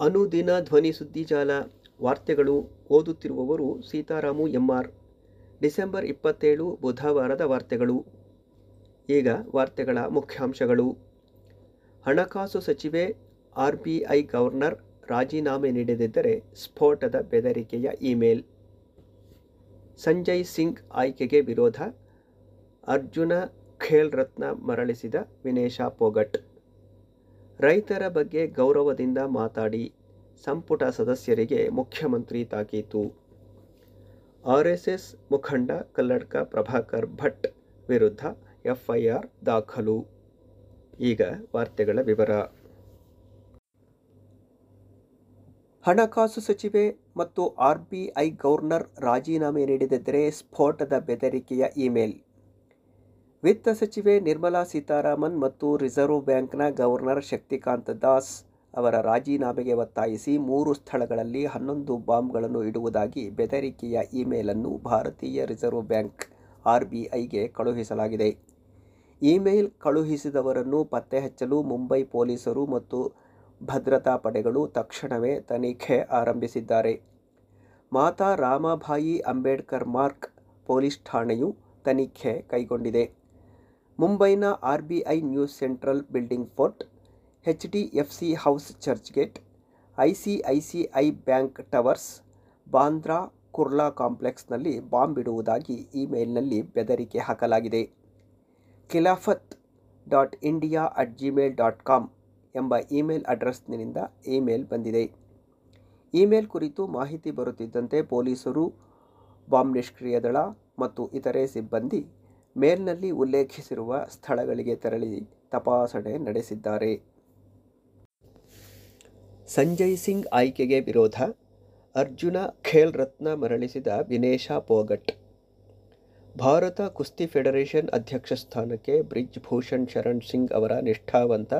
ಅನುದಿನ ಧ್ವನಿ ಸುದ್ದಿಜಾಲ ವಾರ್ತೆಗಳು ಓದುತ್ತಿರುವವರು ಸೀತಾರಾಮು ಎಂಆರ್. ಡಿಸೆಂಬರ್ ಇಪ್ಪತ್ತೇಳು ಬುಧವಾರದ ವಾರ್ತೆಗಳು. ಈಗ ವಾರ್ತೆಗಳ ಮುಖ್ಯಾಂಶಗಳು. ಹಣಕಾಸು ಸಚಿವೆ ಆರ್ ಬಿ ಐ ಗವರ್ನರ್ ರಾಜೀನಾಮೆ ನೀಡದಿದ್ದರೆ ಸ್ಫೋಟದ ಬೆದರಿಕೆಯ ಇಮೇಲ್. ಸಂಜಯ್ ಸಿಂಗ್ ಆಯ್ಕೆಗೆ ವಿರೋಧ, ಅರ್ಜುನ ಖೇಲ್ ರತ್ನ ಮರಳಿಸಿದ ವಿನೇಶ ಪೋಗಟ್. ರೈತರ ಬಗ್ಗೆ ಗೌರವದಿಂದ ಮಾತಾಡಿ ಸಂಪುಟ ಸದಸ್ಯರಿಗೆ ಮುಖ್ಯಮಂತ್ರಿ ತಾಕೀತು. ಆರ್ಎಸ್ಎಸ್ ಮುಖಂಡ ಕಲ್ಲಡ್ಕ ಪ್ರಭಾಕರ್ ಭಟ್ ವಿರುದ್ಧ ಎಫ್ಐಆರ್ ದಾಖಲು. ಈಗ ವಾರ್ತೆಗಳ ವಿವರ. ಹಣಕಾಸು ಸಚಿವೆ ಮತ್ತು ಆರ್ಬಿಐ ಗವರ್ನರ್ ರಾಜೀನಾಮೆ ನೀಡಿದ್ದರೆ ಸ್ಫೋಟದ ಬೆದರಿಕೆಯ ಇಮೇಲ್. ವಿತ್ತ ಸಚಿವೆ ನಿರ್ಮಲಾ ಸೀತಾರಾಮನ್ ಮತ್ತು ರಿಸರ್ವ್ ಬ್ಯಾಂಕ್ನ ಗವರ್ನರ್ ಶಕ್ತಿಕಾಂತ್ ದಾಸ್ ಅವರ ರಾಜೀನಾಮೆಗೆ ಒತ್ತಾಯಿಸಿ ಮೂರು ಸ್ಥಳಗಳಲ್ಲಿ ಹನ್ನೊಂದು ಬಾಂಬ್ಗಳನ್ನು ಇಡುವುದಾಗಿ ಬೆದರಿಕೆಯ ಇಮೇಲನ್ನು ಭಾರತೀಯ ರಿಸರ್ವ್ ಬ್ಯಾಂಕ್ ಆರ್ ಬಿ ಕಳುಹಿಸಲಾಗಿದೆ. ಇಮೇಲ್ ಕಳುಹಿಸಿದವರನ್ನು ಪತ್ತೆ ಹಚ್ಚಲು ಮುಂಬೈ ಪೊಲೀಸರು ಮತ್ತು ಭದ್ರತಾ ಪಡೆಗಳು ತಕ್ಷಣವೇ ತನಿಖೆ ಆರಂಭಿಸಿದ್ದಾರೆ. ಮಾತಾ ರಾಮಭಾಯಿ ಅಂಬೇಡ್ಕರ್ ಮಾರ್ಕ್ ಪೊಲೀಸ್ ಠಾಣೆಯು ತನಿಖೆ ಕೈಗೊಂಡಿದೆ. ಮುಂಬೈನ R B I news central building Fort, H D F C house Churchgate, I C I C I bank towers, Bandra Kurla ಕಾಂಪ್ಲೆಕ್ಸ್ನಲ್ಲಿ bomb ಇಡುವುದಾಗಿ ಇಮೇಲ್ನಲ್ಲಿ ಬೆದರಿಕೆ ಹಾಕಲಾಗಿದೆ. Khilafat dot India at Gmail dot com ಎಂಬ email ಅಡ್ರೆಸ್ನಿಂದ email ಬಂದಿದೆ. Email ಕುರಿತು ಮಾಹಿತಿ ಬರುತ್ತಿದ್ದಂತೆ ಪೊಲೀಸರು, ಬಾಂಬ್ ನಿಷ್ಕ್ರಿಯ ದಳ ಮತ್ತು ಇತರೆ ಸಿಬ್ಬಂದಿ ಮೇಲ್ನಲ್ಲಿ ಉಲ್ಲೇಖಿಸಿರುವ ಸ್ಥಳಗಳಿಗೆ ತೆರಳಿ ತಪಾಸಣೆ ನಡೆಸಿದ್ದಾರೆ. ಸಂಜಯ್ ಸಿಂಗ್ ಆಯ್ಕೆಗೆ ವಿರೋಧ, ಅರ್ಜುನ ಖೇಲ್ ರತ್ನ ಮರಳಿಸಿದ ವಿನೇಶಾ ಪೋಗಟ್. ಭಾರತ ಕುಸ್ತಿ ಫೆಡರೇಷನ್ ಅಧ್ಯಕ್ಷ ಸ್ಥಾನಕ್ಕೆ ಬ್ರಿಜ್ ಭೂಷಣ್ ಶರಣ್ ಸಿಂಗ್ ಅವರ ನಿಷ್ಠಾವಂತ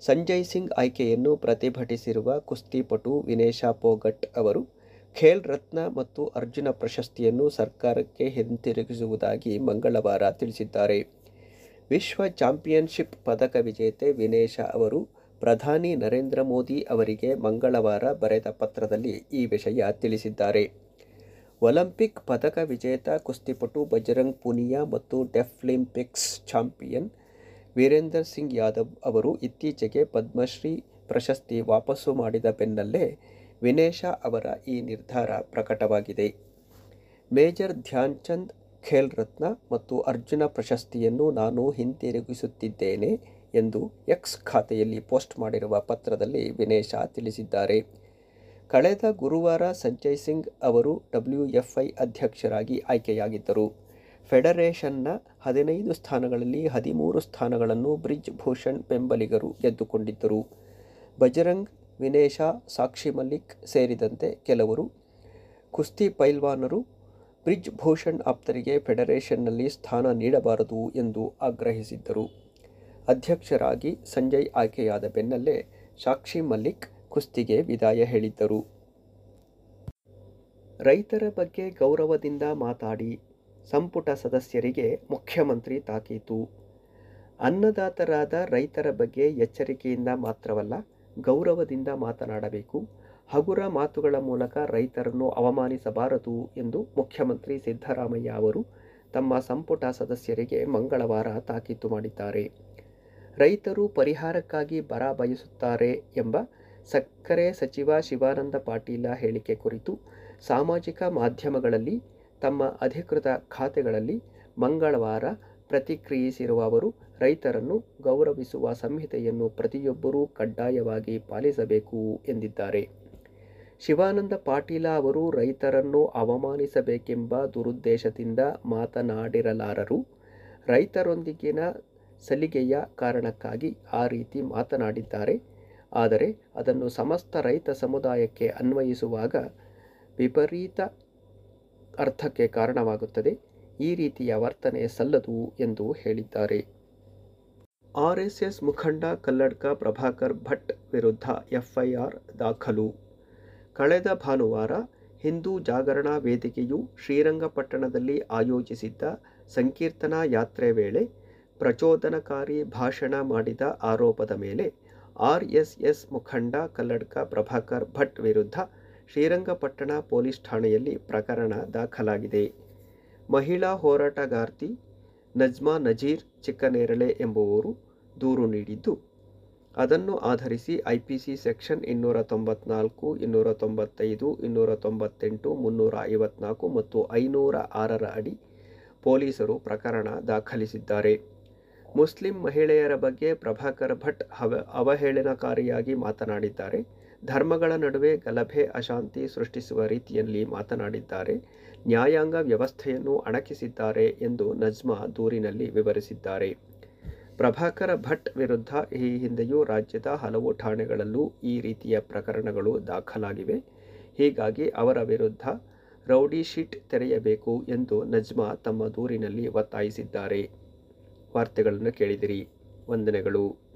ಸಂಜಯ್ ಸಿಂಗ್ ಆಯ್ಕೆಯನ್ನು ಪ್ರತಿಭಟಿಸಿರುವ ಕುಸ್ತಿಪಟು ವಿನೇಶಾ ಪೋಗಟ್ ಅವರು ಖೇಲ್ ರತ್ನ ಮತ್ತು ಅರ್ಜುನ ಪ್ರಶಸ್ತಿಯನ್ನು ಸರ್ಕಾರಕ್ಕೆ ಹಿಂತಿರುಗಿಸುವುದಾಗಿ ಮಂಗಳವಾರ ತಿಳಿಸಿದ್ದಾರೆ. ವಿಶ್ವ ಚಾಂಪಿಯನ್ಶಿಪ್ ಪದಕ ವಿಜೇತೆ ವಿನೇಶ ಅವರು ಪ್ರಧಾನಿ ನರೇಂದ್ರ ಮೋದಿ ಅವರಿಗೆ ಮಂಗಳವಾರ ಬರೆದ ಪತ್ರದಲ್ಲಿ ಈ ವಿಷಯ ತಿಳಿಸಿದ್ದಾರೆ. ಒಲಿಂಪಿಕ್ ಪದಕ ವಿಜೇತ ಕುಸ್ತಿಪಟು ಬಜರಂಗ್ ಪುನಿಯಾ ಮತ್ತು ಡೆಫ್ಲಿಂಪಿಕ್ಸ್ ಚಾಂಪಿಯನ್ ವೀರೇಂದರ್ ಸಿಂಗ್ ಯಾದವ್ ಅವರು ಇತ್ತೀಚೆಗೆ ಪದ್ಮಶ್ರೀ ಪ್ರಶಸ್ತಿ ವಾಪಸ್ಸು ಮಾಡಿದ ಬೆನ್ನಲ್ಲೇ ವಿನೇಶಾ ಅವರ ಈ ನಿರ್ಧಾರ ಪ್ರಕಟವಾಗಿದೆ. ಮೇಜರ್ ಧ್ಯಾನ್ ಚಂದ್ ಖೇಲ್ ರತ್ನ ಮತ್ತು ಅರ್ಜುನ ಪ್ರಶಸ್ತಿಯನ್ನು ನಾನು ಹಿಂತಿರುಗಿಸುತ್ತಿದ್ದೇನೆ ಎಂದು ಎಕ್ಸ್ ಖಾತೆಯಲ್ಲಿ ಪೋಸ್ಟ್ ಮಾಡಿರುವ ಪತ್ರದಲ್ಲಿ ವಿನೇಶಾ ತಿಳಿಸಿದ್ದಾರೆ. ಕಳೆದ ಗುರುವಾರ ಸಂಜಯ್ ಸಿಂಗ್ ಅವರು ಡಬ್ಲ್ಯೂ ಎಫ್ ಐ ಅಧ್ಯಕ್ಷರಾಗಿ ಆಯ್ಕೆಯಾಗಿದ್ದರು. ಫೆಡರೇಷನ್ನ ಹದಿನೈದು ಸ್ಥಾನಗಳಲ್ಲಿ ಹದಿಮೂರು ಸ್ಥಾನಗಳನ್ನು ಬ್ರಿಜ್ ಭೂಷಣ್ ಬೆಂಬಲಿಗರು ಗೆದ್ದುಕೊಂಡಿದ್ದರು. ಬಜರಂಗ್ ವಿನೇಶಾ ಸಾಕ್ಷಿ ಮಲ್ಲಿಕ್ ಸೇರಿದಂತೆ ಕೆಲವರು ಕುಸ್ತಿ ಪೈಲ್ವಾನರು ಬ್ರಿಜ್ ಭೂಷಣ್ ಆಪ್ತರಿಗೆ ಫೆಡರೇಷನ್ನಲ್ಲಿ ಸ್ಥಾನ ನೀಡಬಾರದು ಎಂದು ಆಗ್ರಹಿಸಿದ್ದರು. ಅಧ್ಯಕ್ಷರಾಗಿ ಸಂಜಯ್ ಆಯ್ಕೆಯಾದ ಬೆನ್ನಲ್ಲೇ ಸಾಕ್ಷಿ ಮಲ್ಲಿಕ್ ಕುಸ್ತಿಗೆ ವಿದಾಯ ಹೇಳಿದ್ದರು. ರೈತರ ಬಗ್ಗೆ ಗೌರವದಿಂದ ಮಾತಾಡಿ ಸಂಪುಟ ಸದಸ್ಯರಿಗೆ ಮುಖ್ಯಮಂತ್ರಿ ತಾಕೀತು. ಅನ್ನದಾತರಾದ ರೈತರ ಬಗ್ಗೆ ಎಚ್ಚರಿಕೆಯಿಂದ ಮಾತ್ರವಲ್ಲ ಗೌರವದಿಂದ ಮಾತನಾಡಬೇಕು. ಹಗುರ ಮಾತುಗಳ ಮೂಲಕ ರೈತರನ್ನು ಅವಮಾನಿಸಬಾರದು ಎಂದು ಮುಖ್ಯಮಂತ್ರಿ ಸಿದ್ದರಾಮಯ್ಯ ಅವರು ತಮ್ಮ ಸಂಪುಟ ಸದಸ್ಯರಿಗೆ ಮಂಗಳವಾರ ತಾಕೀತು ಮಾಡಿದ್ದಾರೆ. ರೈತರು ಪರಿಹಾರಕ್ಕಾಗಿ ಬರ ಬಯಸುತ್ತಾರೆ ಎಂಬ ಸಕ್ಕರೆ ಸಚಿವ ಶಿವಾನಂದ ಪಾಟೀಲ ಹೇಳಿಕೆ ಕುರಿತು ಸಾಮಾಜಿಕ ಮಾಧ್ಯಮಗಳಲ್ಲಿ ತಮ್ಮ ಅಧಿಕೃತ ಖಾತೆಗಳಲ್ಲಿ ಮಂಗಳವಾರ ಪ್ರತಿಕ್ರಿಯಿಸಿರುವ ಅವರು ರೈತರನ್ನು ಗೌರವಿಸುವ ಸಂಹಿತೆಯನ್ನು ಪ್ರತಿಯೊಬ್ಬರೂ ಕಡ್ಡಾಯವಾಗಿ ಪಾಲಿಸಬೇಕು ಎಂದಿದ್ದಾರೆ. ಶಿವಾನಂದ ಪಾಟೀಲ ಅವರು ರೈತರನ್ನು ಅವಮಾನಿಸಬೇಕೆಂಬ ದುರುದ್ದೇಶದಿಂದ ಮಾತನಾಡಿರಲಾರರು. ರೈತರೊಂದಿಗಿನ ಸಲಿಗೆಯ ಕಾರಣಕ್ಕಾಗಿ ಆ ರೀತಿ ಮಾತನಾಡಿದ್ದಾರೆ. ಆದರೆ ಅದನ್ನು ಸಮಸ್ತ ರೈತ ಸಮುದಾಯಕ್ಕೆ ಅನ್ವಯಿಸುವಾಗ ವಿಪರೀತ ಅರ್ಥಕ್ಕೆ ಕಾರಣವಾಗುತ್ತದೆ. ಈ ರೀತಿಯ ವರ್ತನೆ ಸಲ್ಲದು ಎಂದು ಹೇಳಿದ್ದಾರೆ. ಆರ್ಎಸ್ಎಸ್ ಮುಖಂಡ ಕಲ್ಲಡ್ಕ ಪ್ರಭಾಕರ್ ಭಟ್ ವಿರುದ್ಧ ಎಫ್ಐಆರ್ ದಾಖಲು. ಕಳೆದ ಭಾನುವಾರ ಹಿಂದೂ ಜಾಗರಣಾ ವೇದಿಕೆಯು ಶ್ರೀರಂಗಪಟ್ಟಣದಲ್ಲಿ ಆಯೋಜಿಸಿದ್ದ ಸಂಕೀರ್ತನಾ ಯಾತ್ರೆ ವೇಳೆ ಪ್ರಚೋದನಕಾರಿ ಭಾಷಣ ಮಾಡಿದ ಆರೋಪದ ಮೇಲೆ ಆರ್ಎಸ್ಎಸ್ ಎಸ್ ಎಸ್ ಮುಖಂಡ ಕಲ್ಲಡ್ಕ ಪ್ರಭಾಕರ್ ಭಟ್ ವಿರುದ್ಧ ಶ್ರೀರಂಗಪಟ್ಟಣ ಪೊಲೀಸ್ ಠಾಣೆಯಲ್ಲಿ ಪ್ರಕರಣ ದಾಖಲಾಗಿದೆ. ಮಹಿಳಾ ಹೋರಾಟಗಾರ್ತಿ ನಜ್ಮಾ ನಜೀರ್ ಚಿಕ್ಕನೇರಳೆ ಎಂಬುವರು ದೂರು ನೀಡಿದ್ದು. ಅದನ್ನು ಆಧರಿಸಿ ಐಪಿಸಿ ಸೆಕ್ಷನ್ ಇನ್ನೂರ ತೊಂಬತ್ನಾಲ್ಕು, ಇನ್ನೂರ ತೊಂಬತ್ತೈದು, ಇನ್ನೂರ ತೊಂಬತ್ತೆಂಟು, ಮುನ್ನೂರ ಐವತ್ನಾಲ್ಕು ಮತ್ತು ಐನೂರ ಆರರ ಅಡಿ ಪೊಲೀಸರು ಪ್ರಕರಣ ದಾಖಲಿಸಿದ್ದಾರೆ. ಮುಸ್ಲಿಂ ಮಹಿಳೆಯರ ಬಗ್ಗೆ ಪ್ರಭಾಕರ್ ಭಟ್ ಅವ ಅವಹೇಳನಕಾರಿಯಾಗಿ ಮಾತನಾಡಿದ್ದಾರೆ. ಧರ್ಮಗಳ ನಡುವೆ ಗಲಭೆ, ಅಶಾಂತಿ ಸೃಷ್ಟಿಸುವ ರೀತಿಯಲ್ಲಿ ಮಾತನಾಡಿದ್ದಾರೆ. ನ್ಯಾಯಾಂಗ ವ್ಯವಸ್ಥೆಯನ್ನು ಅಣಕಿಸಿದ್ದಾರೆ ಎಂದು ನಜ್ಮಾ ದೂರಿನಲ್ಲಿ ವಿವರಿಸಿದ್ದಾರೆ. ಪ್ರಭಾಕರ ಭಟ್ ವಿರುದ್ಧ ಈ ಹಿಂದೆಯೂ ರಾಜ್ಯದ ಹಲವು ಠಾಣೆಗಳಲ್ಲೂ ಈ ರೀತಿಯ ಪ್ರಕರಣಗಳು ದಾಖಲಾಗಿವೆ. ಹೀಗಾಗಿ ಅವರ ವಿರುದ್ಧ ರೌಡಿ ಶೀಟ್ ತೆರೆಯಬೇಕು ಎಂದು ನಜ್ಮಾ ತಮ್ಮ ದೂರಿನಲ್ಲಿ ಒತ್ತಾಯಿಸಿದ್ದಾರೆ. ವಾರ್ತೆಗಳನ್ನು ಕೇಳಿದಿರಿ. ವಂದನೆಗಳು.